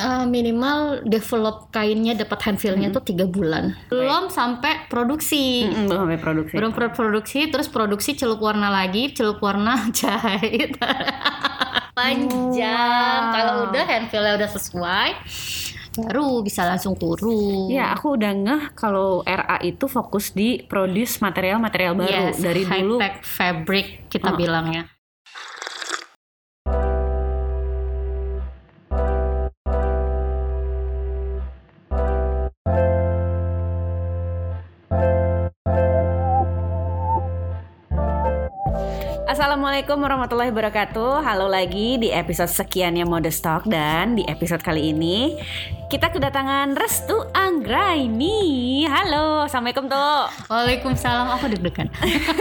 Uh, minimal develop kainnya dapat hand feel-nya tuh tiga bulan. Belum sampai produksi. Mm-mm, belum sampai produksi. Belum pro- produksi, terus produksi celup warna lagi, celup warna jahit. Panjang. Wow. Kalau udah hand feel-nya udah sesuai, baru bisa langsung turun. Ya, aku udah ngeh kalau RA itu fokus di produce material-material baru Yes, dari dulu. high-tech fabric kita Oh. bilangnya. Assalamualaikum warahmatullahi wabarakatuh. Halo lagi di episode sekiannya Mode Stock dan di episode kali ini kita kedatangan Restu Anggraini. Halo, assalamualaikum tuh. Waalaikumsalam, aku deg-degan.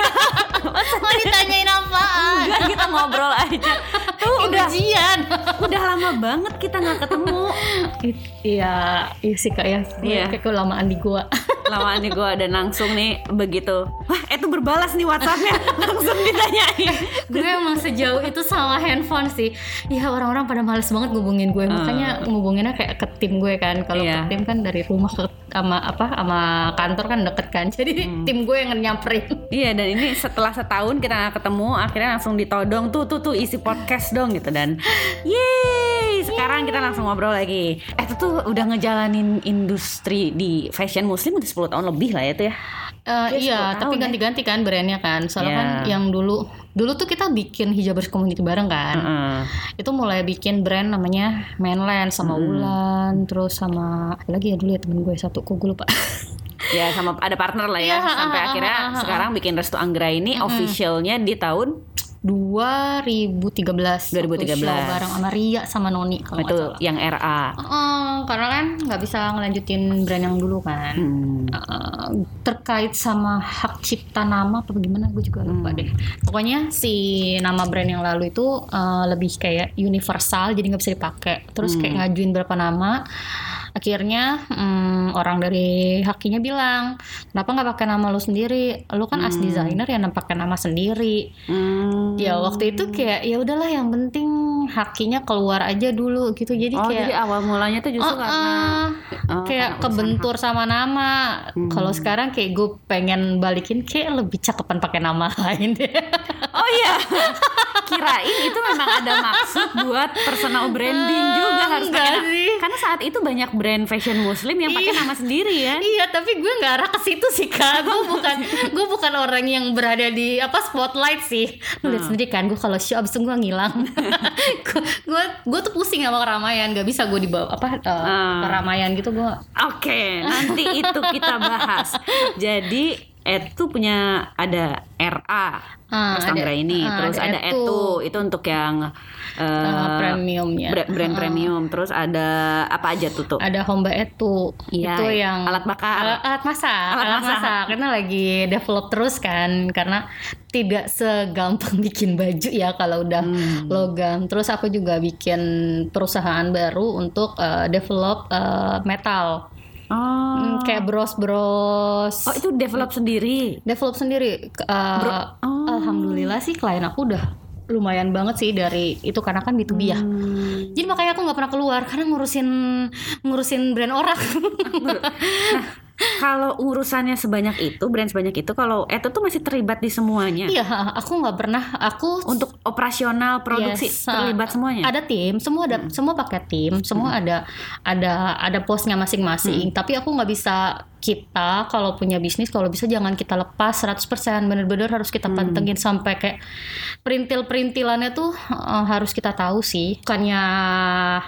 Mau ditanyain apaan? Enggak, kita ngobrol aja. Tuh udah Ujian. udah lama banget kita nggak ketemu. Iya, iya sih kak ya. Iya. Kayak kelamaan di gua. Lamaan nih gue dan langsung nih begitu. Wah, itu berbalas nih WhatsAppnya. langsung ditanyain. gue emang sejauh itu sama handphone sih. Ya orang-orang pada males banget ngubungin gue. Makanya ngubunginnya kayak ke tim gue kan. Kalau Iya. ke tim kan dari rumah ke sama apa sama kantor kan deket kan. Jadi tim gue yang nyamperin. Iya dan ini setelah setahun kita ketemu akhirnya langsung ditodong tuh tuh tuh isi podcast dong gitu dan yeay sekarang kita langsung ngobrol lagi eh itu tuh udah ngejalanin industri di fashion muslim udah 10 tahun lebih lah ya tuh ya Dia iya, 10 tapi ya. ganti-ganti kan brandnya kan. Soalnya Iya. kan yang dulu dulu tuh kita bikin hijabers community bareng kan. Heeh. Itu mulai bikin brand namanya Mainland sama Wulan, terus sama lagi ya dulu ya temen gue satu, kok gue lupa. ya sama ada partner lah ya Iya, sampai ah, akhirnya sekarang bikin Restu Anggra ini officialnya di tahun 2013 2013. waktu show bareng sama Ria sama Noni kalau itu yang RA Heeh, karena kan nggak bisa ngelanjutin brand yang dulu kan. Hmm. Eh, terkait sama hak cipta nama apa gimana gue juga lupa Hmm. deh. Pokoknya si nama brand yang lalu itu eh, lebih kayak universal jadi nggak bisa dipakai. Terus kayak Hmm. ngajuin berapa nama. Akhirnya hmm, orang dari hakinya bilang, kenapa nggak pakai nama lu sendiri? Lu kan as designer ya pakai nama sendiri. Hmm. Ya waktu itu kayak ya udahlah yang penting hakinya keluar aja dulu gitu. Jadi oh kayak jadi awal mulanya tuh justru Oh, karena Oh, kayak karena kebentur sama nama. Hmm. Kalau sekarang kayak gue pengen balikin kayak lebih cakepan pakai nama lain deh. Oh iya, kirain itu memang ada maksud buat personal branding juga harus enggak sih. Karena saat itu banyak brand fashion muslim yang pakai Iya. nama sendiri ya. iya, tapi gue nggak arah ke situ sih kak. Gue bukan gue bukan orang yang berada di apa spotlight sih. Lu lihat sendiri kan, gue kalau show abis itu gue ngilang. gue gue tuh pusing sama keramaian. Gak bisa gue dibawa apa eh, Ah. keramaian gitu gue. Oke, nanti itu kita bahas. Jadi itu punya ada RA Ah, ini, ah, terus ada ada Etu. Itu untuk yang eh, Eh, premiumnya. bra- brand premium. Terus ada apa aja tuh tuh? Ada Homba Etu. Iya, itu yang alat bakar. Alat, alat masak. Alat Alat, masak. masak. Karena lagi develop terus kan karena tidak segampang bikin baju ya kalau udah Hmm. logam. Terus aku juga bikin perusahaan baru untuk eh, develop eh, metal. Oh. Hmm, kayak bros-bros. Oh, itu develop sendiri. develop sendiri. Eh, Bro- oh. Alhamdulillah sih klien aku udah lumayan banget sih dari itu karena kan B2B ya. Hmm. Jadi makanya aku nggak pernah keluar karena ngurusin ngurusin brand orang. Nah, kalau urusannya sebanyak itu, brand sebanyak itu, kalau Eto tuh masih terlibat di semuanya. Iya, aku nggak pernah. Aku Untuk operasional produksi Yes, terlibat semuanya. ada tim, semua ada, semua pakai tim, semua ada ada ada posnya masing-masing. Tapi aku nggak bisa kita kalau punya bisnis kalau bisa jangan kita lepas 100% bener-bener harus kita pantengin sampai kayak perintil-perintilannya tuh eh, harus kita tahu sih. Bukannya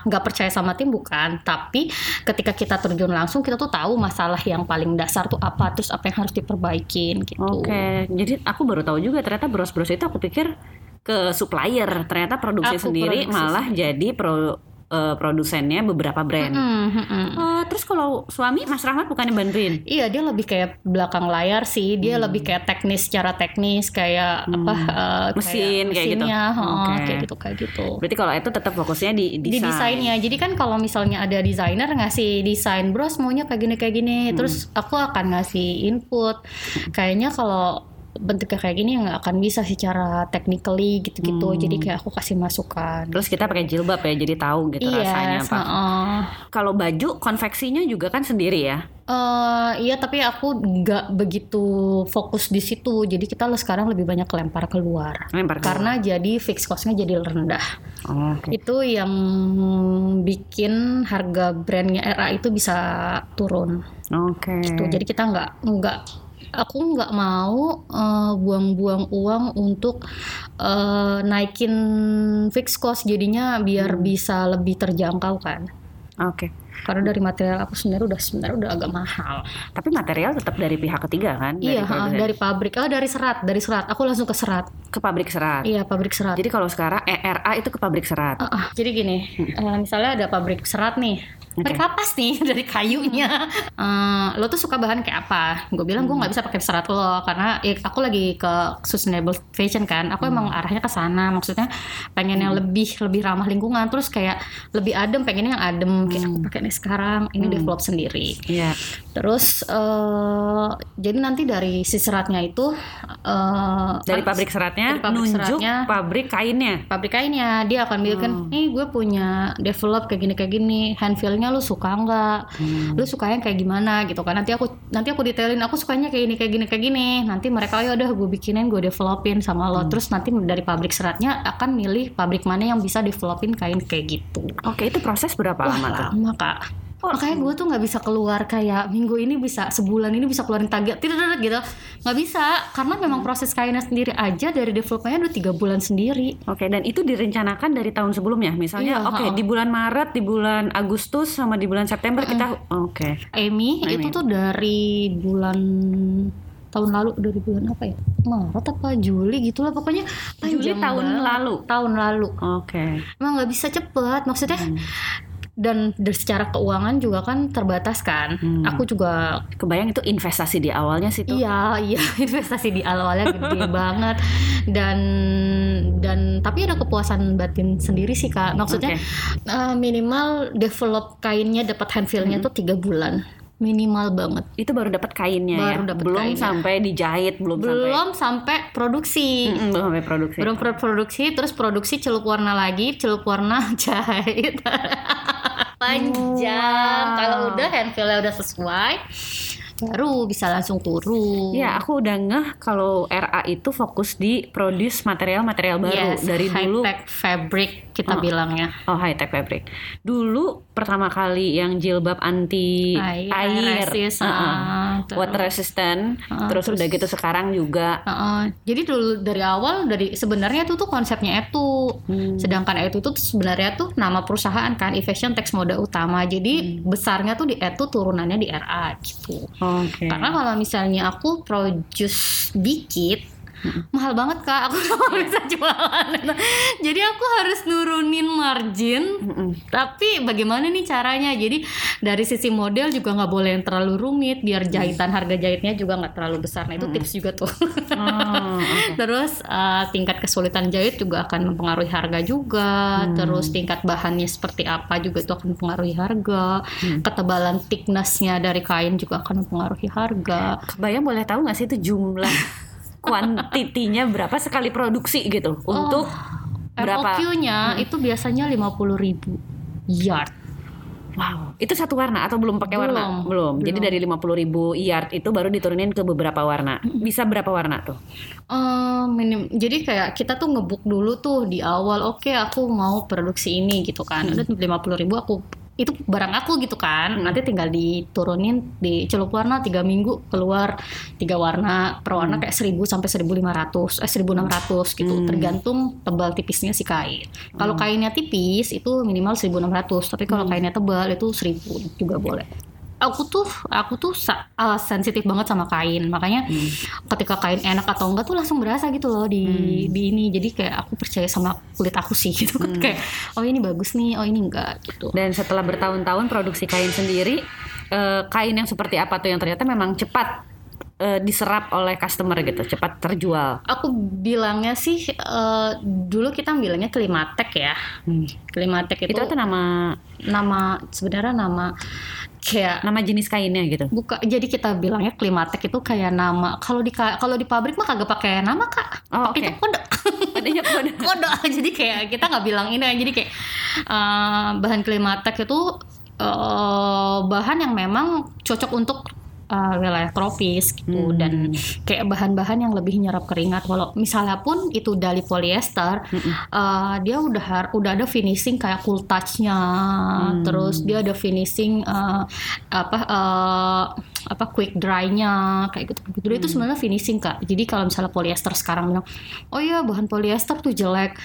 nggak percaya sama tim bukan. Tapi ketika kita terjun langsung kita tuh tahu masalah yang paling dasar tuh apa terus apa yang harus diperbaikin gitu. Oke, jadi aku baru tahu juga ternyata bros-bros itu aku pikir ke supplier, ternyata produksi Aku sendiri produksi malah jadi pro eh, produsennya beberapa brand. Hmm, hmm, hmm. Oh, terus kalau suami Mas Rahmat bukannya bantuin? Iya dia lebih kayak belakang layar sih dia Hmm. lebih kayak teknis secara teknis kayak apa eh, Mesin, kayak gitu. mesinnya, heeh, Oke. kayak gitu kayak gitu Berarti kalau itu tetap fokusnya di di desain. desainnya jadi kan kalau misalnya ada desainer ngasih desain bros maunya kayak gini kayak gini Hmm. terus aku akan ngasih input kayaknya kalau bentuknya kayak gini nggak akan bisa secara technically gitu-gitu Hmm. jadi kayak aku kasih masukan Terus kita pakai jilbab ya, jadi tahu gitu iya rasanya apa. heeh. kalau baju konveksinya juga kan sendiri ya. Eh, iya tapi aku nggak begitu fokus di situ. Jadi kita lo sekarang lebih banyak lempar keluar. Lempar keluar. Karena jadi fix costnya jadi rendah. Oh, Oke. Itu yang bikin harga brandnya RA itu bisa turun. Oke. Gitu. Jadi kita nggak nggak aku nggak mau eh, buang-buang uang untuk eh, naikin fix cost jadinya biar Hmm. bisa lebih terjangkau kan. Oke. Karena dari material aku sebenarnya udah sebenarnya udah agak mahal. Tapi material tetap dari pihak ketiga kan? iya, ha, produsen. dari pabrik. Oh, dari serat, dari serat. Aku langsung ke serat. ke pabrik serat. Iya, pabrik serat. Jadi kalau sekarang ERA itu ke pabrik serat. Ah, ah, jadi gini, eh, misalnya ada pabrik serat nih. Mereka pas nih dari kayunya. Eh, lo tuh suka bahan kayak apa? Gue bilang gue nggak bisa pakai serat lo karena ya, aku lagi ke sustainable fashion kan. Aku emang arahnya ke sana. Maksudnya pengen yang lebih lebih ramah lingkungan. Terus kayak lebih adem, pengennya yang adem. Kayak aku pakai nih sekarang. Ini develop sendiri. Iya. Terus eh jadi nanti dari si seratnya itu eh Dari kan pabrik seratnya dari pabrik nunjuk seratnya. pabrik kainnya. pabrik kainnya dia akan bikin Oh. nih gue punya develop kayak gini kayak gini hand feel-nya lu suka nggak Hmm. lu sukanya kayak gimana gitu kan nanti aku nanti aku detailin aku sukanya kayak gini kayak gini kayak gini nanti mereka ya udah gue bikinin gue developin sama Hmm. lo terus nanti dari pabrik seratnya akan milih pabrik mana yang bisa developin kain kayak gitu Oke, itu proses berapa Wah, lama tuh? lama kak Oh, makanya gue tuh nggak bisa keluar kayak minggu ini bisa sebulan ini bisa keluarin target tidak gitu nggak bisa karena memang proses kainnya sendiri aja dari developmentnya udah tiga bulan sendiri Oke, dan itu direncanakan dari tahun sebelumnya. Misalnya, Iya, oke ha-ha. di bulan Maret, di bulan Agustus, sama di bulan September kita, oke. Amy Amy. itu tuh dari bulan tahun lalu dari bulan apa ya Maret apa Juli gitu lah pokoknya Juli tahun banget. lalu? tahun lalu Oke. emang nggak bisa cepet maksudnya Hmm. Dan dari secara keuangan juga kan terbatas kan Hmm. aku juga Kebayang itu investasi di awalnya sih tuh. iya iya investasi di awalnya gede banget dan dan tapi ada kepuasan batin sendiri sih kak maksudnya Oke. eh, minimal develop kainnya dapat hand feel-nya Hmm. tuh tiga bulan minimal banget Itu baru dapat kainnya Baru ya. dapet belum kainnya. sampai dijahit, belum, belum sampai produksi sampai Mm-mm, belum sampai produksi. belum pro- produksi terus produksi celup warna lagi celup warna jahit panjang Wow. kalau udah hand feel-nya udah sesuai baru bisa langsung turun Ya, aku udah ngeh kalau RA itu fokus di produce material-material baru Yes, dari high dulu. tech fabric kita Oh. bilangnya Oh, high tech fabric. Dulu pertama kali yang jilbab anti Air, air, resist, uh-uh. ah, terus- water resistant. Ah, terus, udah gitu sekarang juga. Heeh. jadi dulu dari awal dari sebenarnya itu tuh konsepnya itu Hmm. sedangkan itu tuh sebenarnya tuh nama perusahaan kan Efficient Text Moda Utama jadi Hmm. besarnya tuh di itu turunannya di RA gitu Oke. karena kalau misalnya aku produce dikit Hmm. mahal banget kak. Aku nggak bisa jualan jadi aku harus nurunin margin Mm-mm. tapi bagaimana nih caranya? Jadi dari sisi model juga nggak boleh yang terlalu rumit biar jahitan harga jahitnya juga nggak terlalu besar. Nah itu tips juga tuh. Oh, oke. terus uh, tingkat kesulitan jahit juga akan mempengaruhi harga juga. Terus tingkat bahannya seperti apa juga itu akan mempengaruhi harga. Ketebalan thicknessnya dari kain juga akan mempengaruhi harga. Kebayang boleh tahu nggak sih itu jumlah kuantitinya berapa sekali produksi gitu untuk berapa? MOQ-nya itu biasanya 50.000 ribu yard Wow, itu satu warna atau belum pakai warna? Belum, Belum. Jadi dari 50.000 ribu yard itu baru diturunin ke beberapa warna. Bisa berapa warna tuh? Eh, minim, jadi kayak kita tuh ngebuk dulu tuh di awal, oke aku mau produksi ini gitu kan, udah lima puluh ribu aku itu barang aku gitu kan, nanti tinggal diturunin di celup warna tiga minggu keluar tiga warna. Per warna kayak 1000 sampai 1500 eh 1600 gitu, tergantung tebal tipisnya si kain. Kalau kainnya tipis itu minimal 1600, tapi kalau kainnya tebal itu 1000 juga boleh aku tuh aku tuh uh, sensitif banget sama kain. Makanya ketika kain enak atau enggak tuh langsung berasa gitu loh di di ini. Jadi kayak aku percaya sama kulit aku sih gitu kayak oh ini bagus nih oh ini enggak gitu. Dan setelah bertahun-tahun produksi kain sendiri, eh, kain yang seperti apa tuh yang ternyata memang cepat eh, diserap oleh customer gitu, cepat terjual. aku bilangnya sih uh, dulu kita bilangnya klimatek ya. Klimatek itu, Itu tuh nama? nama sebenarnya nama kayak nama jenis kainnya gitu. buka jadi kita bilangnya klimatek itu kayak nama kalau di ka- kalau di pabrik mah kagak pakai nama kak Oh, pakai oke. kode Adanya kode. kode jadi kayak kita nggak bilang ini jadi kayak eh, bahan klimatek itu eh, bahan yang memang cocok untuk uh, wilayah tropis gitu. Hmm. dan kayak bahan-bahan yang lebih nyerap keringat walau misalnya pun itu dari polyester uh, dia udah har- udah ada finishing kayak cool touch-nya. Hmm. terus dia ada finishing uh, apa uh, apa quick dry-nya kayak gitu. Gitu. Itu Hmm. sebenarnya finishing kak. Jadi kalau misalnya polyester sekarang bilang oh iya bahan polyester tuh jelek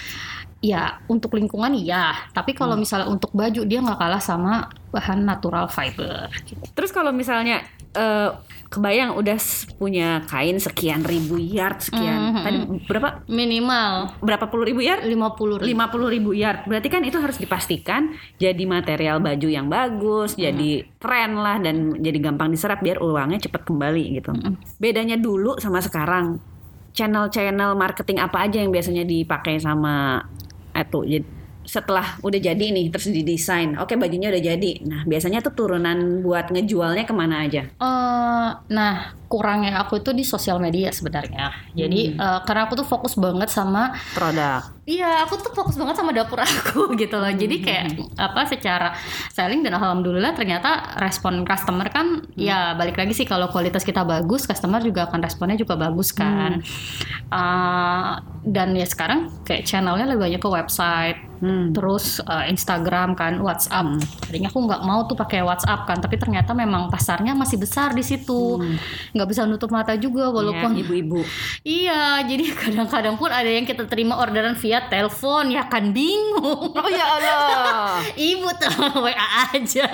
ya untuk lingkungan iya tapi kalau Hmm. misalnya untuk baju dia nggak kalah sama bahan natural fiber gitu. Terus kalau misalnya eh, kebayang udah punya kain sekian ribu yard sekian. Mhm. Tadi berapa? minimal Berapa puluh ribu yard? 50 ribu 50 ribu yard. Berarti kan itu harus dipastikan jadi material baju yang bagus, jadi tren lah dan jadi gampang diserap biar uangnya cepat kembali gitu. Bedanya dulu sama sekarang. Channel-channel marketing apa aja yang biasanya dipakai sama itu jadi setelah udah jadi nih terus didesain. Oke bajunya udah jadi. Nah biasanya tuh turunan buat ngejualnya ke mana aja? Eh, nah kurangnya aku itu di sosial media sebenarnya. Jadi eh, karena aku tuh fokus banget sama produk Iya, aku tuh fokus banget sama dapur aku gitu loh. Jadi kayak apa secara selling dan alhamdulillah ternyata respon customer kan ya balik lagi sih kalau kualitas kita bagus, customer juga akan responnya juga bagus kan. Uh, dan ya sekarang kayak channelnya lebih banyak ke website, Hmm. terus uh, Instagram kan, WhatsApp. Tadinya aku nggak mau tuh pakai WhatsApp kan, tapi ternyata memang pasarnya masih besar di situ. Nggak bisa nutup mata juga walaupun Ya, ibu-ibu Iya, jadi kadang-kadang pun ada yang kita terima orderan via telepon, ya kan bingung. oh ya Allah Ibu tuh WA aja.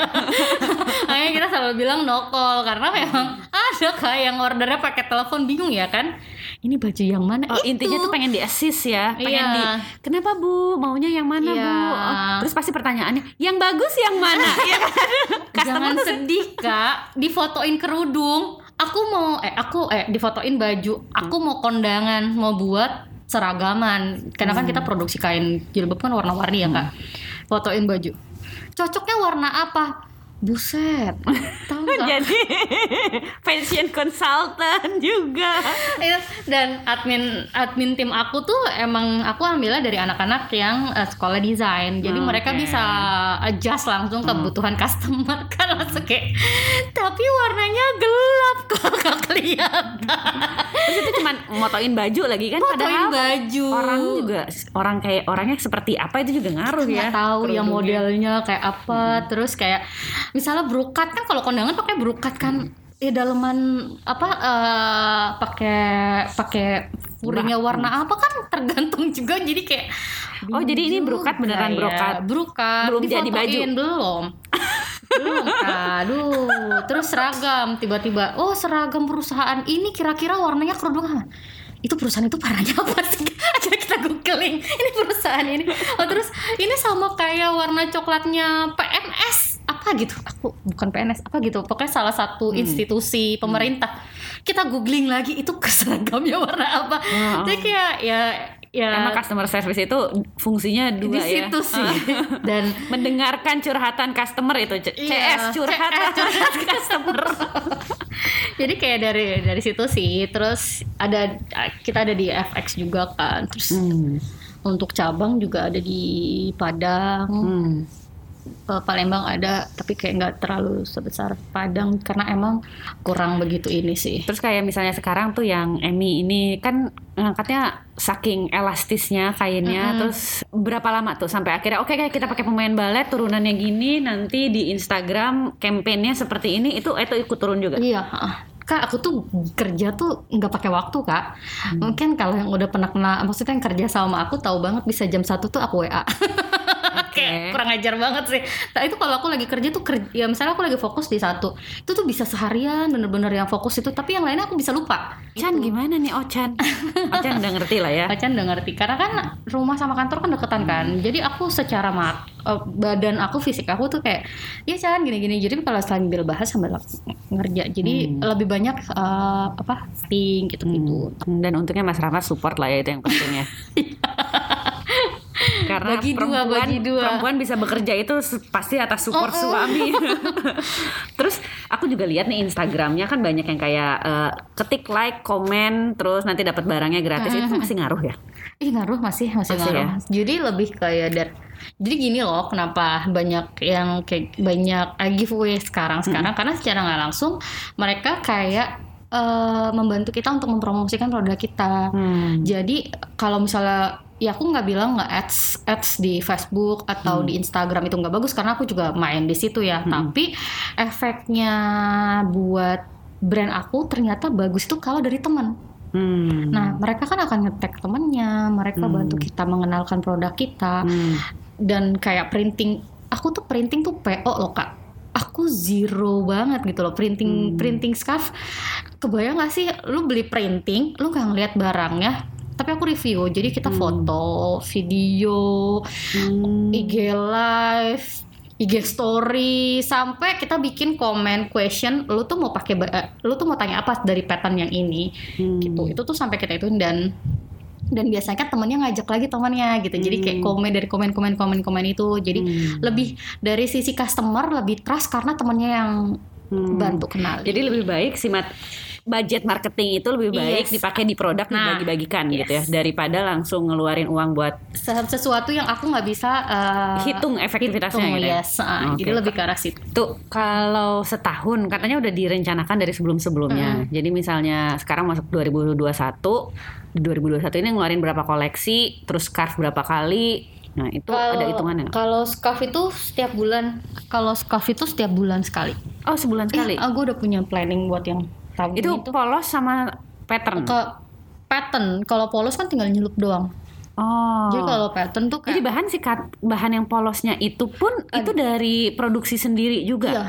Makanya kita selalu bilang no call karena memang ada kak yang ordernya pakai telepon bingung ya kan. Ini baju yang mana? Oh, Itu. intinya tuh pengen di assist ya, pengen Iya. di kenapa Bu? Maunya yang mana Iya. Bu? Oh, terus pasti pertanyaannya, yang bagus yang mana? Iya kan? Jangan tuh sedih kak, difotoin kerudung. Aku mau, eh aku eh difotoin baju. Aku mau kondangan, mau buat seragaman. Karena kan kita produksi kain jilbab kan warna-warni ya kak. Fotoin baju. Cocoknya warna apa? Buset, tahu jadi fashion consultant juga. Iya, dan admin admin tim aku tuh emang aku ambilnya dari anak-anak yang eh, sekolah desain. Jadi Hmm, mereka bisa adjust langsung kebutuhan customer. Kan langsung kayak tapi warnanya gelap kok gak kelihatan. Terus itu cuman motoin baju lagi kan Fotoin padahal baju. orang juga orang kayak orangnya seperti apa itu juga ngaruh ya. nggak tahu ya kerudungnya. modelnya kayak apa. Terus kayak misalnya brokat kan kalau kondangan pakai brokat kan? Ya daleman apa eh, pakai pakai furingnya warna apa kan tergantung juga. Jadi kayak Oh, jadi ini brokat beneran ya. brokat? brokat Belum jadi baju? belum. Belum aduh. Terus seragam tiba-tiba oh seragam perusahaan ini kira-kira warnanya kerudung apa? itu perusahaan itu parahnya apa sih? Akhirnya kita googling ini perusahaan ini. Oh terus ini sama kayak warna coklatnya PNS apa gitu aku bukan PNS apa gitu pokoknya salah satu Hmm. institusi pemerintah kita googling lagi itu seragamnya warna apa Wah. jadi kayak ya ya Emang customer service itu fungsinya di dua ya. situ sih dan Mendengarkan curhatan customer itu C- Iya, CS curhat CS, curhat customer. jadi kayak dari dari situ sih terus ada kita ada di FX juga kan terus Hmm. untuk cabang juga ada di Padang Hmm. Eh, Palembang ada tapi kayak nggak terlalu sebesar Padang karena emang kurang begitu ini sih Terus kayak misalnya sekarang tuh yang Emmy ini kan ngangkatnya saking elastisnya kainnya terus berapa lama tuh sampai akhirnya oke kayak kita pakai pemain balet turunannya gini nanti di Instagram kampanyenya seperti ini itu itu ikut turun juga. iya. Kak, aku tuh kerja tuh nggak pakai waktu kak. Mungkin kalau yang udah pernah kena, maksudnya yang kerja sama aku tahu banget bisa jam satu tuh aku WA. Kayak kurang ajar banget sih. Nah itu kalau aku lagi kerja tuh kerja, ya misalnya aku lagi fokus di satu, itu tuh bisa seharian bener-bener yang fokus itu. Tapi yang lainnya aku bisa lupa. Chan gimana nih Ochan? Ochan udah ngerti lah ya. Pacan udah ngerti karena kan rumah sama kantor kan deketan kan. Jadi aku secara mat eh, badan aku fisik aku tuh kayak ya Chan gini-gini. Jadi kalau sambil bahas sambil ngerja. Jadi lebih banyak eh, apa pink gitu-gitu. Hmm, Dan untungnya Mas Rahmat support lah ya itu yang pentingnya. Karena Bagi dua, perempuan, bagi dua. perempuan bisa bekerja itu pasti atas support suami. terus aku juga lihat nih Instagramnya kan banyak yang kayak eh, ketik like, komen, terus nanti dapat barangnya gratis itu masih ngaruh ya. Ih ngaruh masih masih, Masih ngaruh. Jadi lebih kayak dari jadi gini loh kenapa banyak yang kayak banyak eh, giveaway sekarang sekarang karena secara nggak langsung mereka kayak eh, membantu kita untuk mempromosikan produk kita. Hmm. Jadi kalau misalnya ya aku nggak bilang nggak ads ads di Facebook atau di Instagram itu nggak bagus karena aku juga main di situ ya. Tapi efeknya buat brand aku ternyata bagus itu kalau dari teman. Hmm. Nah mereka kan akan nge-tag temennya, mereka bantu kita mengenalkan produk kita Hmm. dan kayak printing. Aku tuh printing tuh PO loh kak. Aku zero banget gitu loh printing printing scarf. Kebayang gak sih lu beli printing, lu gak ngeliat barangnya, tapi aku review. Jadi kita foto, video, Hmm. IG live, IG story, sampai kita bikin komen question, lu tuh mau pakai, lu tuh mau tanya apa dari pattern yang ini, Hmm. gitu. Itu tuh sampai kita itu dan dan biasanya kan temennya ngajak lagi temannya gitu. Jadi kayak komen dari komen komen komen komen itu. Jadi Hmm. lebih dari sisi customer lebih trust karena temennya yang Hmm. bantu kenal. Jadi lebih baik sih mat budget marketing itu lebih baik Yes. dipakai di produk Nah, dibagi-bagikan gitu ya yes. daripada langsung ngeluarin uang buat sesuatu yang aku nggak bisa eh, Hitung efektivitasnya hitung, gitu ya? yes. Ah, Oke. Jadi lebih ke arah situ. Tuh kalau setahun katanya udah direncanakan dari sebelum-sebelumnya. Jadi misalnya sekarang masuk 2021, di 2021 ini ngeluarin berapa koleksi, terus scarf berapa kali. Nah, itu ada hitungannya? Kalau scarf itu setiap bulan. Kalau scarf itu setiap bulan sekali. Oh, sebulan sekali. Iya, aku udah punya planning buat yang tahun itu ini tuh. polos sama pattern. Ke pattern. Kalau polos kan tinggal nyelup doang. Oh. Jadi kalau pattern tuh Jadi kayak bahan sih kat- bahan yang polosnya itu pun itu dari produksi sendiri juga. Iya.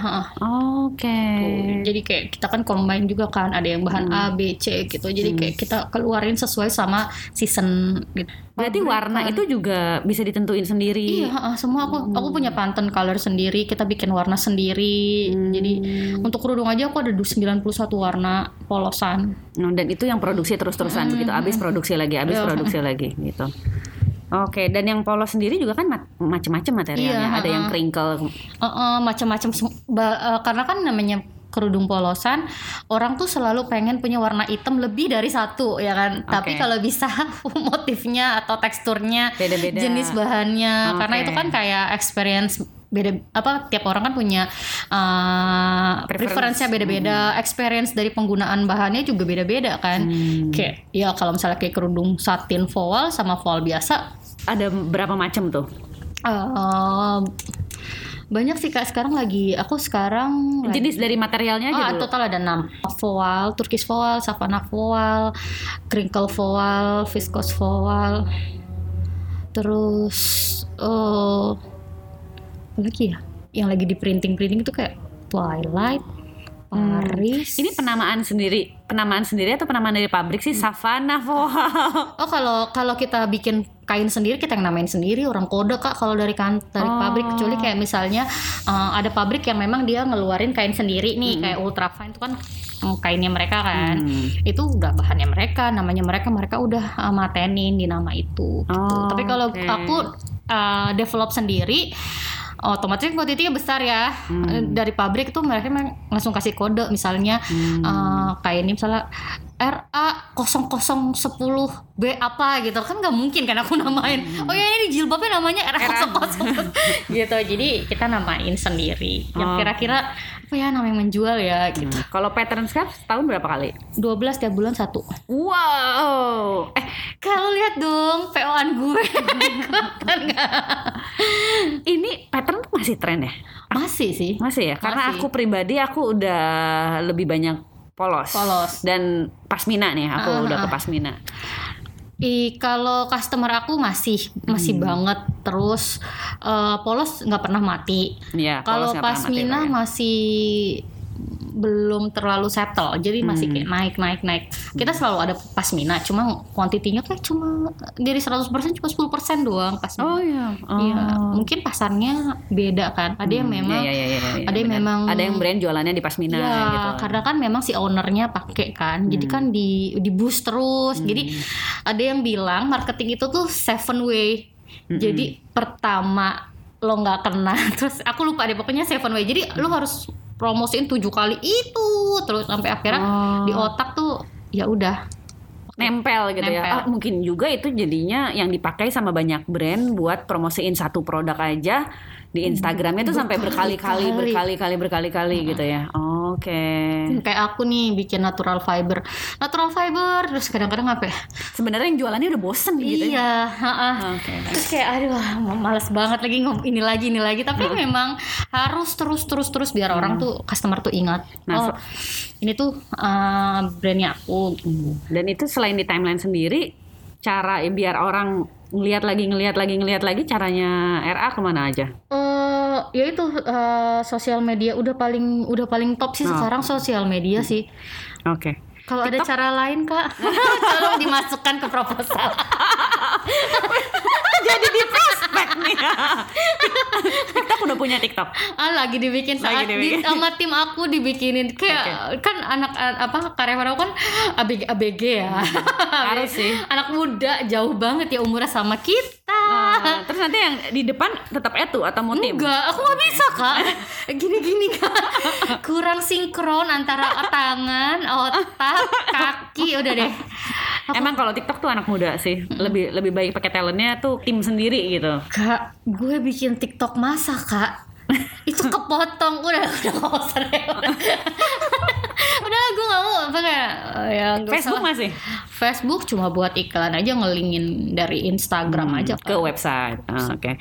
Oke. Jadi kayak kita kan combine juga kan ada yang bahan A, B, C gitu. Jadi kayak kita keluarin sesuai sama season gitu. Berarti warna itu juga bisa ditentuin sendiri. Iya, semua aku aku punya pantun color sendiri, kita bikin warna sendiri. Jadi untuk kerudung aja aku ada 91 warna polosan. Nah, dan itu yang produksi terus-terusan begitu. Habis produksi lagi, habis Iya. produksi lagi gitu. Oke, dan yang polos sendiri juga kan ma- macam-macam materialnya. Iya, Ada yang crinkle. Eh, eh, macam-macam ba- eh, karena kan namanya kerudung polosan orang tuh selalu pengen punya warna hitam lebih dari satu ya kan tapi Oke. kalau bisa motifnya atau teksturnya Beda-beda. jenis bahannya karena Oke. itu kan kayak experience beda apa tiap orang kan punya uh, Preference. preference-nya beda-beda experience dari penggunaan bahannya juga beda-beda kan Hmm. kayak ya kalau misalnya kayak kerudung satin voile sama voile biasa Ada berapa macam tuh? eh, banyak sih kak. Sekarang lagi aku sekarang lagi- Jenis dari materialnya aja Ah, dulu. total ada 6 Voile, Turkish voile, Savannah voile, Crinkle voile, Viscose voile Terus apa lagi ya? Yang lagi di printing-printing itu kayak Twilight, Paris. Ini penamaan sendiri, penamaan sendiri atau penamaan dari pabrik sih? Savannah, wow. Oh kalau kalau kita bikin kain sendiri kita yang namain sendiri orang kode kak kalau dari kan dari Oh. pabrik kecuali kayak misalnya eh, ada pabrik yang memang dia ngeluarin kain sendiri nih kayak ultra fine itu kan mm, kainnya mereka kan Hmm. itu udah bahannya mereka namanya mereka mereka udah uh, matenin di nama itu gitu. Oh, tapi kalau oke. aku uh, develop sendiri otomatis kuantitinya besar ya Hmm. Dari pabrik tuh mereka memang langsung kasih kode misalnya Hmm. uh, kayak ini misalnya RA 0010 B apa gitu kan nggak mungkin kan aku namain Hmm. oh ya ini jilbabnya namanya RA 00 gitu jadi kita namain sendiri Oh. yang kira-kira apa ya namanya menjual ya gitu Hmm. Kalau pattern scarf setahun berapa kali? 12 tiap bulan satu Wow. Eh, Kalau lihat dong PO-an gue ini pattern masih tren ya? Masih sih Masih ya? Karena Masih. aku pribadi aku udah lebih banyak polos. Polos. Dan pasmina nih, aku Ah, udah ah. ke pasmina. I, kalau customer aku masih masih banget terus eh, polos nggak pernah mati. Iya, Kalau mati, pasmina ya. Belum terlalu settle, jadi masih Hmm. kayak naik naik naik. Kita selalu ada pasmina, cuma kuantitinya kayak cuma dari 100% cuma 10% doang pasmina. Oh iya. Oh. Iya, mungkin pasarnya beda kan. Ada yang memang Iya, iya, iya, iya, ada yang benar. memang- ada yang brand jualannya di pasmina Iya, gitu. karena kan memang si ownernya pakai kan, jadi Hmm. kan di di boost terus. Jadi ada yang bilang marketing itu tuh seven way. Hmm. Jadi pertama lo nggak kena, terus aku lupa deh pokoknya seven way. Jadi lo harus promosiin tujuh kali itu terus sampai akhirnya Oh. di otak tuh ya udah nempel gitu ya. Nempel. Ah, mungkin juga itu jadinya yang dipakai sama banyak brand buat promosiin satu produk aja di Instagramnya tuh sampai berkali-kali, Berkali-kali. berkali-kali, berkali-kali gitu ya. Oke. Kayak aku nih bikin natural fiber, natural fiber terus kadang-kadang apa? ya? Sebenarnya yang jualannya udah bosen gitu. ya. Iya, ha-ha. Oke. Terus kayak aduh males banget lagi ngom ini lagi ini lagi tapi memang harus terus terus terus biar orang tuh customer tuh ingat Nah, oh ini tuh uh, brandnya aku Dan itu selain di timeline sendiri, cara ya biar orang ngelihat lagi, ngelihat lagi, ngelihat lagi, caranya RA ke mana aja? Eh, ya itu eh, sosial media udah paling udah paling top sih Oh. sekarang sosial media sih Oke. kalau ada cara lain kak tolong dimasukkan ke proposal Jadi di prospek nih. TikTok udah punya TikTok. ah lagi dibikin saat Lagi di, dibikin. sama tim aku dibikinin kayak kan anak apa karyawan aku kan ABG, ABG ya Harus sih. anak muda jauh banget ya umurnya sama kita Terus nanti yang di depan tetap etu atau mau tim? Enggak, aku nggak bisa kak. Gini-gini kak, kurang sinkron antara tangan, otak, kaki, udah deh. Emang kalau TikTok tuh anak muda sih, lebih lebih baik pakai talentnya tuh tim sendiri gitu. Kak, gue bikin TikTok masa kak. Itu kepotong, udah udah usah deh. udah gue nggak mau apa kayak eh, ya Facebook usah lah. masih Facebook cuma buat iklan aja ngelingin dari Instagram aja ke website. Ah, Oke.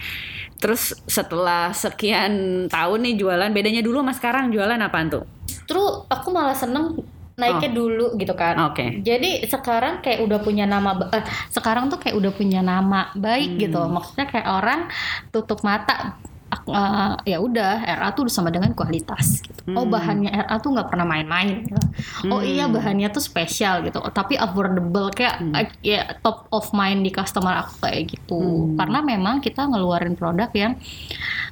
Terus setelah sekian tahun nih jualan, bedanya dulu sama sekarang jualan apaan tuh? Terus aku malah seneng naiknya dulu gitu kan. Oke. Jadi sekarang kayak udah punya nama eh, sekarang tuh kayak udah punya nama baik gitu. Maksudnya kayak orang tutup mata eh, ya udah RA tuh sama dengan kualitas gitu. Oh bahannya RA tuh nggak pernah main-main. gitu. Oh iya bahannya tuh spesial gitu. Oh, tapi affordable kayak eh, ya top of mind di customer aku kayak gitu. Karena memang kita ngeluarin produk yang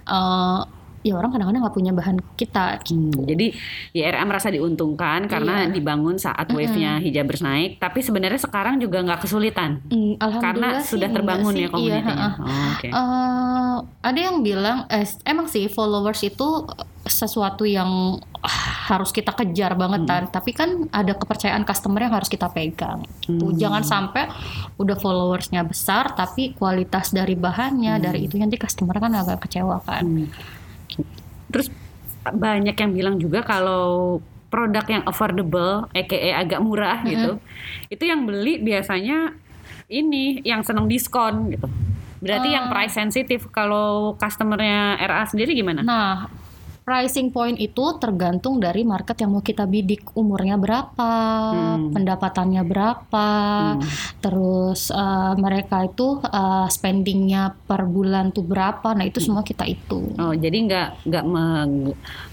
eh, ya orang kadang-kadang nggak punya bahan kita gitu. Hmm, jadi YRA merasa diuntungkan karena Iya. dibangun saat wave-nya hijabers naik, tapi sebenarnya sekarang juga nggak kesulitan Mm, karena sih sudah terbangun ya komunitasnya. Iya. Oh, Oke. Eh, ada yang bilang eh, emang sih followers itu sesuatu yang ah, harus kita kejar banget kan tapi kan ada kepercayaan customer yang harus kita pegang gitu. jangan sampai udah followersnya besar tapi kualitas dari bahannya dari itu nanti customer kan agak kecewa kan Hmm. Terus banyak yang bilang juga kalau produk yang affordable, aka agak murah gitu, itu yang beli biasanya ini yang seneng diskon gitu. Berarti yang price sensitif. Kalau customernya RA sendiri gimana? Nah, pricing point itu tergantung dari market yang mau kita bidik, umurnya berapa, Hmm. pendapatannya berapa, terus eh, mereka itu eh, spendingnya per bulan tuh berapa. Nah, itu semua kita hitung. Oh, jadi nggak nggak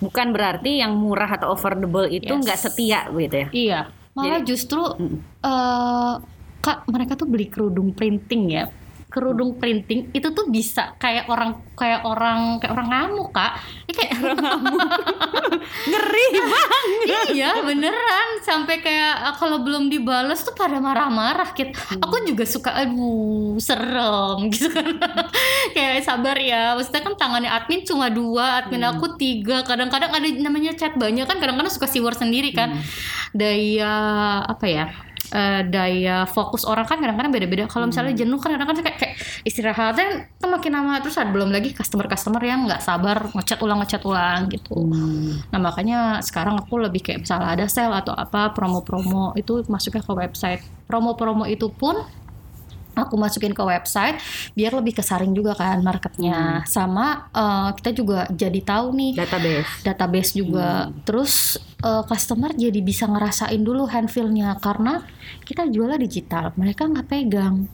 bukan berarti yang murah atau affordable itu Yes. nggak setia gitu ya? Iya, malah justru eh, kak mereka tuh beli kerudung printing ya. Kerudung printing itu tuh bisa kayak orang kayak orang kayak orang ngamuk kak. Ini kayak Ngeri banget. iya beneran sampai kayak ah, kalau belum dibales tuh pada marah-marah gitu. Aku juga suka aduh serem gitu kan. kayak sabar ya. Maksudnya kan tangannya admin cuma dua, admin aku tiga. Kadang-kadang ada namanya chat banyak kan. Kadang-kadang suka siwar sendiri kan. Daya apa ya? Eh, daya fokus orang kan kadang-kadang beda-beda. Kalau misalnya jenuh kan kadang-kadang kayak, kayak istirahatnya kan makin lama terus ada belum lagi customer-customer yang nggak sabar ngechat ulang ngechat ulang gitu. Nah makanya sekarang aku lebih kayak misalnya ada sale atau apa promo-promo itu masuknya ke website. Promo-promo itu pun aku masukin ke website biar lebih kesaring juga kan marketnya. Sama eh, kita juga jadi tahu nih Database. database juga. Terus eh, customer jadi bisa ngerasain dulu hand feel-nya karena kita jualnya digital, mereka nggak pegang.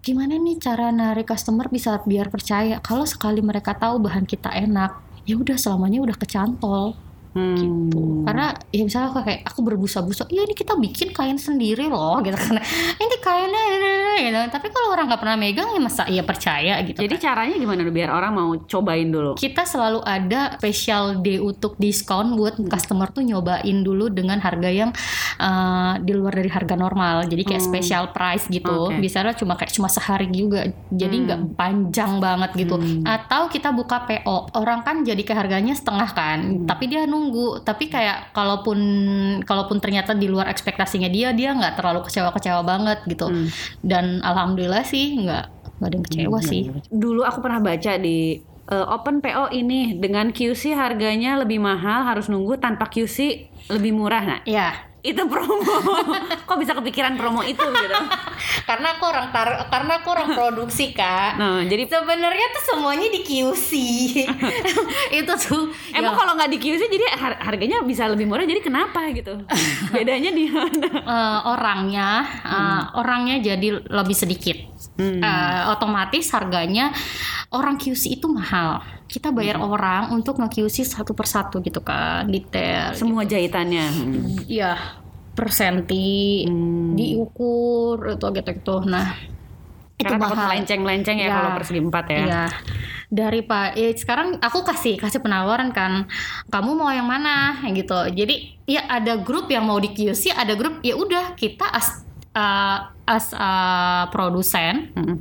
Gimana nih cara narik customer bisa biar percaya kalau sekali mereka tahu bahan kita enak, ya udah selamanya udah kecantol Hmm. gitu. Karena ya misalnya aku kayak aku berbusa-busa, iya ini kita bikin kain sendiri loh gitu kan. Ini kainnya gitu. Tapi kalau orang nggak pernah megang ya masa ya percaya gitu. Jadi caranya gimana biar orang mau cobain dulu? kita selalu ada special day untuk diskon buat customer tuh nyobain dulu dengan harga yang uh, di luar dari harga normal jadi kayak special price gitu Oke. biasanya cuma kayak cuma sehari juga jadi nggak panjang banget gitu atau kita buka PO orang kan jadi ke harganya setengah kan tapi dia nunggu nunggu. Tapi kayak kalaupun kalaupun ternyata di luar ekspektasinya dia dia nggak terlalu kecewa-kecewa banget gitu. Hmm. dan alhamdulillah sih nggak nggak ada yang kecewa sih. Dulu aku pernah baca di eh, Open PO ini dengan QC harganya lebih mahal harus nunggu tanpa QC lebih murah nah ya itu promo. Kok bisa kepikiran promo itu gitu? Karena aku orang tar karena aku orang produksi kak. Nah jadi sebenarnya tuh semuanya di QC itu tuh emang ya, kalau nggak di QC jadi har- harganya bisa lebih murah jadi kenapa gitu? Bedanya di mana? Eh, orangnya eh, orangnya jadi lebih sedikit. Hmm. Eh, otomatis harganya orang QC itu mahal kita bayar orang untuk nge-QC satu persatu gitu kan detail semua jahitannya Hmm. Iya, per senti Hmm. diukur itu gitu gitu. Nah, itu karena takut mahal. melenceng-melenceng ya Ya. kalau persegi empat ya Iya. Dari Pak, ya sekarang aku kasih kasih penawaran kan, kamu mau yang mana gitu. Jadi ya ada grup yang mau di QC, ada grup ya udah kita as uh, as a produsen Mm-mm.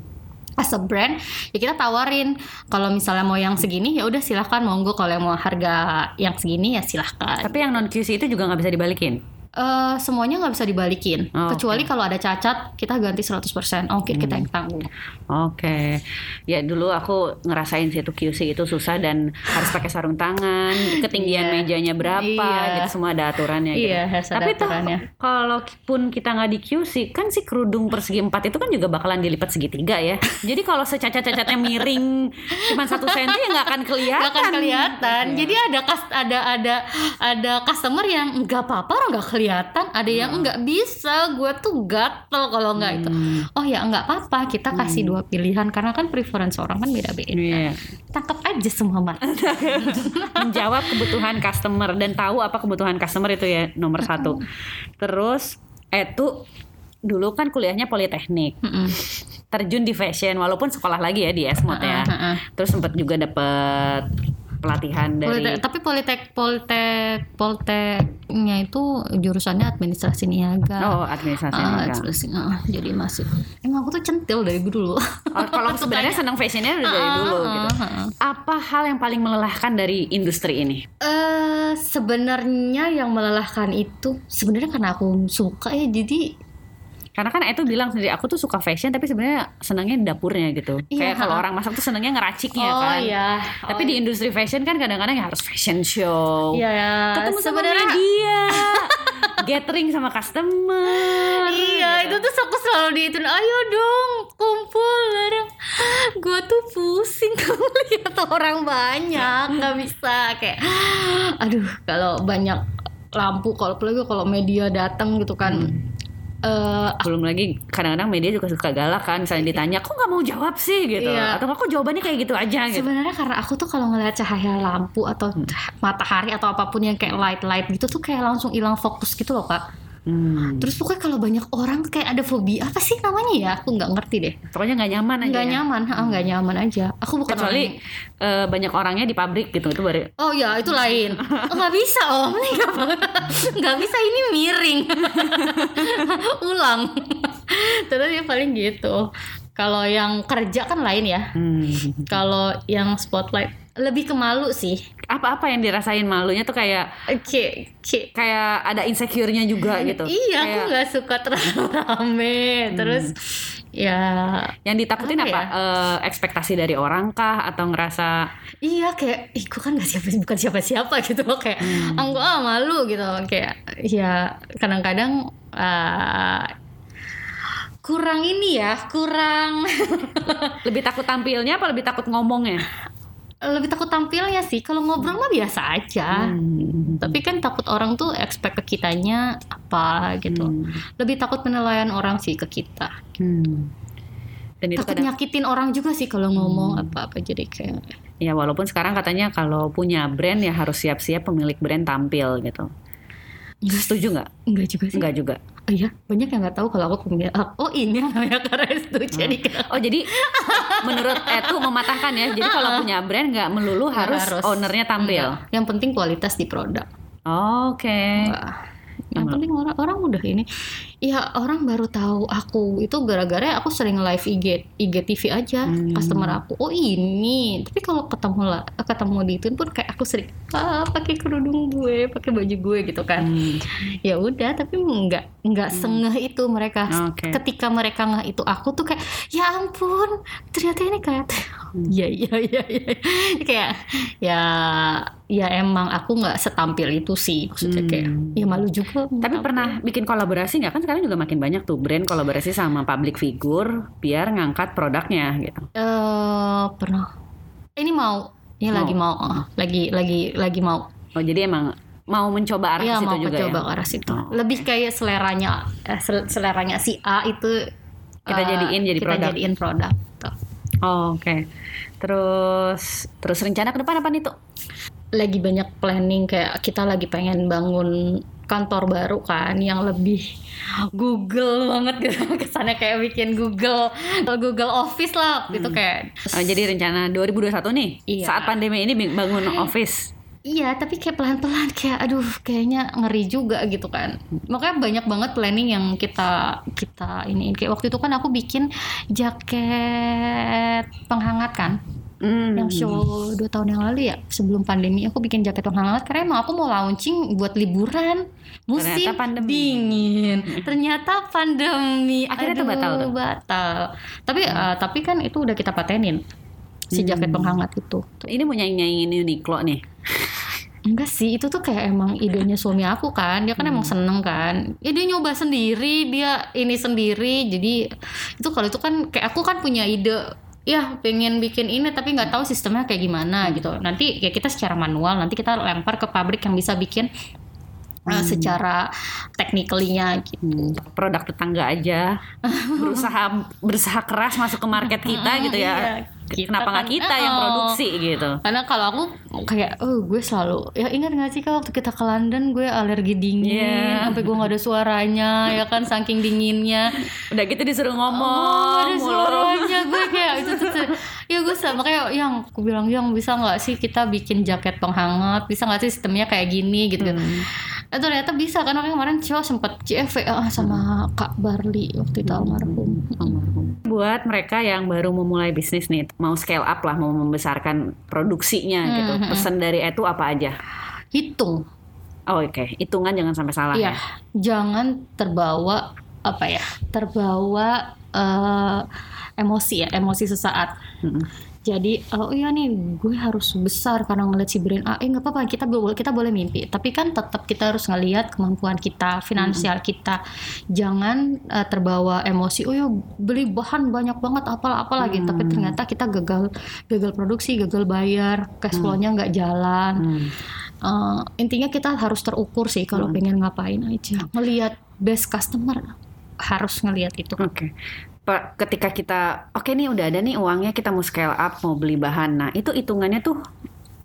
As a brand ya kita tawarin. Kalau misalnya mau yang segini ya udah silahkan. Monggo kalau yang mau harga yang segini ya silahkan. Tapi yang non QC itu juga nggak bisa dibalikin Eh, semuanya nggak bisa dibalikin Oh, kecuali kalau ada cacat kita ganti 100% ongkir kita yang tanggung Oke, ya dulu aku ngerasain sih itu QC itu susah dan harus pakai sarung tangan, ketinggian Iya. mejanya berapa, Iya. gitu semua ada aturannya. gitu. Iya, harus ada Tapi toh aturannya. kalau pun kita nggak di QC, kan si kerudung persegi empat itu kan juga bakalan dilipat segitiga ya. Jadi kalau secacat-cacatnya miring cuma satu senti ya nggak akan kelihatan. nggak akan kelihatan Iya. jadi ada kas- ada ada ada customer yang nggak apa-apa orang nggak kelihatan ada yang Hmm. nggak bisa gue tuh gatel kalau nggak itu oh ya nggak apa-apa kita kasih dua pilihan karena kan preference orang kan beda-beda Hmm. Iya. tangkap aja semua mata menjawab kebutuhan customer dan tahu apa kebutuhan customer itu ya nomor satu. Terus eh tuh dulu kan kuliahnya politeknik, terjun di fashion walaupun sekolah lagi ya di Esmod ya. Terus sempat juga dapet pelatihan dari Politek- tapi politek politek politeknya itu jurusannya administrasi niaga oh administrasi Ah, niaga. administrasi, ah, jadi masih emang aku tuh centil dari dulu Oh, kalau sebenarnya senang fashionnya udah dari dulu Ah, gitu. ah, ah. Apa hal yang paling melelahkan dari industri ini? Eh sebenarnya yang melelahkan itu sebenarnya karena aku suka ya jadi Karena kan itu bilang sendiri aku tuh suka fashion tapi sebenarnya senangnya di dapurnya gitu. Iya, Kayak kalau orang masak tuh senangnya ngeraciknya oh kan. iya Tapi di industri fashion kan kadang-kadang ya harus fashion show. Iya ya Ketemu sama sebenarnya media. gathering sama customer. Iya gitu. itu tuh aku selalu diitin ayo dong kumpul bareng gue tuh pusing kalau lihat orang banyak nggak bisa kayak aduh kalau banyak lampu kalau apalagi kalau media datang gitu kan eh, Belum lagi kadang-kadang media juga suka galak kan Misalnya ditanya kok nggak mau jawab sih? gitu. Iya. Atau kok jawabannya kayak gitu aja? gitu. Sebenarnya karena aku tuh kalau ngeliat cahaya lampu atau matahari atau apa pun yang kayak light light gitu tuh kayak langsung hilang fokus gitu loh kak. Hmm. Terus pokoknya kalau banyak orang kayak ada fobia apa sih namanya ya? Aku nggak ngerti deh. Pokoknya nggak nyaman aja Nggak ya. nyaman, ha, nggak nyaman aja. Aku bukan Kecuali eh, banyak orangnya di pabrik gitu Itu baru Oh ya itu lain. Oh, nggak bisa om, nggak bisa ini miring. Ulang. Terus ya paling gitu. Kalau yang kerja kan lain ya. hmm. Kalau yang spotlight lebih ke malu sih. Apa-apa yang dirasain malunya tuh kayak Oke, oke. Kayak ada insecure-nya juga gitu Iya, aku Kayak nggak suka terlalu rame. Terus ya, Yang ditakutin Apa apa? ya? Eh, ekspektasi dari orang kah? Atau ngerasa iya kayak, ih, gue kan nggak siapa, bukan siapa-siapa gitu loh kayak, Hmm. gue ah malu gitu, kayak, ya kadang-kadang eh, kurang ini ya, kurang Lebih takut tampilnya apa lebih takut ngomongnya? lebih takut tampilnya sih. Kalau ngobrol mah biasa aja. Hmm. Tapi kan takut orang tuh expect ke kitanya apa gitu. Hmm. Lebih takut penilaian orang sih ke kita. Hmm. Dan itu takut kadang nyakitin orang juga sih kalau ngomong apa-apa jadi kayak Ya walaupun sekarang katanya kalau punya brand ya harus siap-siap pemilik brand tampil gitu. Setuju nggak? enggak juga sih Enggak juga. Oh iya banyak yang nggak tahu kalau aku punya oh ini yang namanya Karestu jadi kayak Oh jadi menurut Etu mematahkan ya. Jadi kalau punya brand nggak melulu harus, harus. ownernya tampil. Enggak. yang penting kualitas di produk Oke. Wah, yang penting orang orang udah ini. Ya orang baru tahu aku itu gara-gara aku sering live IG IGTV aja Hmm. customer aku. Oh ini. Tapi kalau ketemu lah ketemu di itu pun kayak aku sering ah pakai kerudung gue pakai baju gue gitu kan. Hmm. ya udah tapi nggak nggak sengeh itu mereka. Oke. ketika mereka ngeh itu aku tuh kayak ya ampun ternyata ini kayak Hmm. ya ya ya ya. Kayak ya ya emang aku nggak setampil itu sih maksudnya kayak Hmm. ya malu juga Tapi pernah bikin kolaborasi nggak kan sekarang juga makin banyak tuh brand kolaborasi sama public figure biar ngangkat produknya gitu. eh pernah ini mau ini Mau. lagi mau ah, lagi lagi lagi mau Oh jadi emang mau mencoba arah ya situ mau juga coba ya. arah situ Oh, lebih kayak seleranya eh, sel- seleranya si A itu Kita eh, jadiin jadi kita produk. jadiin produk tuh. Oh, Oke. Terus terus rencana ke depan apa nih tuh? Lagi banyak planning kayak kita lagi pengen bangun kantor baru kan yang lebih Google banget gitu kesannya kayak bikin Google Google Office lah gitu kayak Oh, jadi rencana 2021 nih Iya. saat pandemi ini bangun office. Iya, tapi kayak pelan-pelan kayak aduh kayaknya ngeri juga gitu kan. Makanya banyak banget planning yang kita kita ini kayak waktu itu kan aku bikin jaket penghangat kan. Hmm. Yang show dua tahun yang lalu ya sebelum pandemi aku bikin jaket penghangat karena emang aku mau launching buat liburan musim Ternyata pandemi. dingin. Ternyata pandemi. Akhirnya tuh Aduh, batal tuh? batal. Tapi eh, tapi kan itu udah kita patenin si jaket Hmm. penghangat itu. Ini mau nyaing-nyaingin Uniqlo nih. Enggak sih, itu tuh kayak emang idenya suami aku kan. Dia kan emang seneng kan. Ya dia nyoba sendiri, dia ini sendiri. Jadi itu kalau itu kan kayak aku kan punya ide ya pengen bikin ini tapi nggak tahu sistemnya kayak gimana gitu. Nanti kayak kita secara manual nanti kita lempar ke pabrik yang bisa bikin uh, secara technically-nya gitu Hmm, produk tetangga aja berusaha berusaha keras masuk ke market kita gitu ya. Iya, kita Kenapa nggak kan- kita yang Oh. produksi gitu? Karena kalau aku kayak, oh gue selalu, ya ingat gak sih kalau waktu kita ke London gue alergi dingin, Iya. sampai gue nggak ada suaranya, ya kan saking dinginnya. Udah gitu disuruh Oh, ngomong ada mulu. suaranya gue kayak itu tuh, tuh. ya gue sama kayak yang aku bilang yang bisa nggak sih kita bikin jaket penghangat, bisa nggak sih sistemnya kayak gini gitu. Hmm. Eh, ternyata bisa karena kemarin cowok sempat CFA sama Kak Barli waktu itu almarhum. Almarhum. Buat mereka yang baru memulai bisnis nih, mau scale up lah, mau membesarkan produksinya gitu. Hmm, hmm, Pesan dari Etu apa aja? Hitung Oh oke, hitungan jangan sampai salah Iya, ya. jangan terbawa apa ya? Terbawa eh, emosi ya, emosi sesaat. Mm-mm. Jadi oh iya nih gue harus besar karena ngeliat si brand A. Eh nggak apa-apa kita boleh kita boleh mimpi. Tapi kan tetap kita harus ngelihat kemampuan kita, finansial kita. Jangan eh, terbawa emosi. Oh ya beli bahan banyak banget apalah apalah gitu. Tapi ternyata kita gagal gagal produksi, gagal bayar, cash flow-nya nggak jalan. Hmm. Eh, intinya kita harus terukur sih kalau pengen ngapain aja. Ngelihat best customer harus ngelihat itu. Oke. Pak, ketika kita oke nih udah ada nih uangnya kita mau scale up mau beli bahan. Nah, itu hitungannya tuh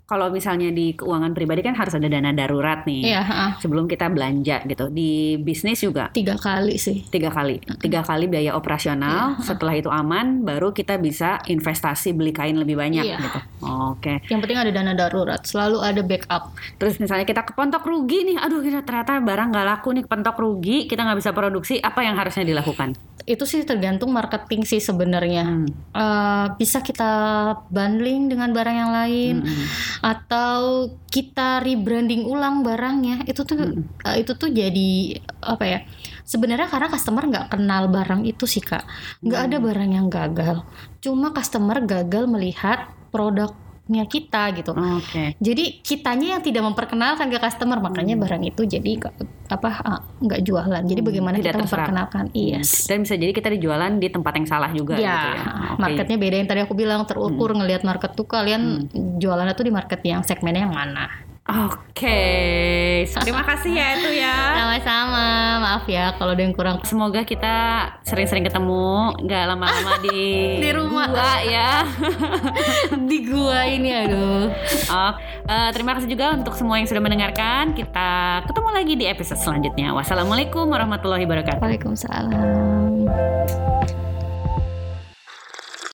kalau misalnya di keuangan pribadi kan harus ada dana darurat nih. Iya, heeh. Sebelum kita belanja gitu. Di bisnis juga tiga kali sih. tiga kali tiga kali biaya operasional setelah itu aman baru kita bisa investasi beli kain lebih banyak Iya. gitu oke Yang penting ada dana darurat, selalu ada backup. terus misalnya kita kepentok rugi nih aduh kita ternyata barang nggak laku nih kepentok rugi kita nggak bisa produksi apa yang harusnya dilakukan Itu sih tergantung marketing sih sebenarnya. Hmm. Eh, bisa kita bundling dengan barang yang lain Mm-mm. atau kita rebranding ulang barangnya. Itu tuh eh, itu tuh jadi apa ya? Sebenarnya karena customer nggak kenal barang itu sih kak, nggak ada barang yang gagal. Cuma customer gagal melihat produknya kita gitu. oke Jadi kitanya yang tidak memperkenalkan ke customer, makanya Hmm. barang itu jadi apa ah, nggak jualan. Jadi bagaimana tidak kita terserap. memperkenalkan? Yes. dan bisa jadi kita dijualan di tempat yang salah juga Ya, gitu ya Oke. marketnya beda yang tadi aku bilang terukur ngelihat market tuh kalian jualannya tuh di market yang segmennya yang mana? Oke, terima kasih ya itu ya. Sama-sama, maaf ya kalau ada yang kurang. Semoga kita sering-sering ketemu, nggak lama-lama di Di rumah. gua ya. di gua ini aduh. Oh, eh, terima kasih juga untuk semua yang sudah mendengarkan. Kita ketemu lagi di episode selanjutnya. Wassalamualaikum warahmatullahi wabarakatuh. Waalaikumsalam.